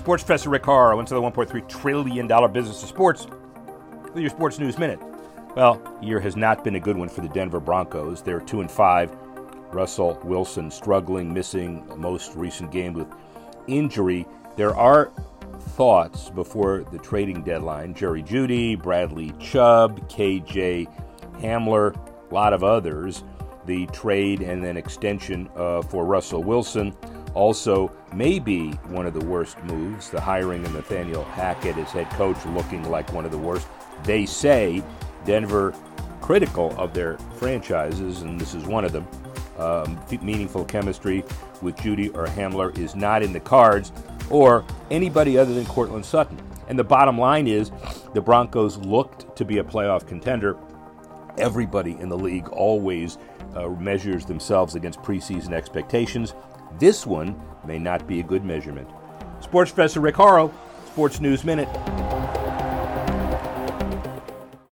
Sports Professor Rick Horrow into the $1.3 trillion business of sports with your Sports News Minute. Well, year has not been a good one for the Denver Broncos. They're 2 and 5. Russell Wilson struggling, missing most recent game with injury. There are thoughts before the trading deadline. Jerry Jeudy, Bradley Chubb, KJ Hamler, a lot of others. The trade and then extension uh, for Russell Wilson also may be one of the worst moves. The hiring of Nathaniel Hackett as head coach looking like one of the worst. They say Denver critical of their franchises, and this is one of them. Um, meaningful chemistry with Jeudy or Hamler is not in the cards, or anybody other than Courtland Sutton. And the bottom line is the Broncos looked to be a playoff contender. Everybody in the league always uh, measures themselves against preseason expectations. This one may not be a good measurement. Sports Professor Rick Horrow, Sports News Minute.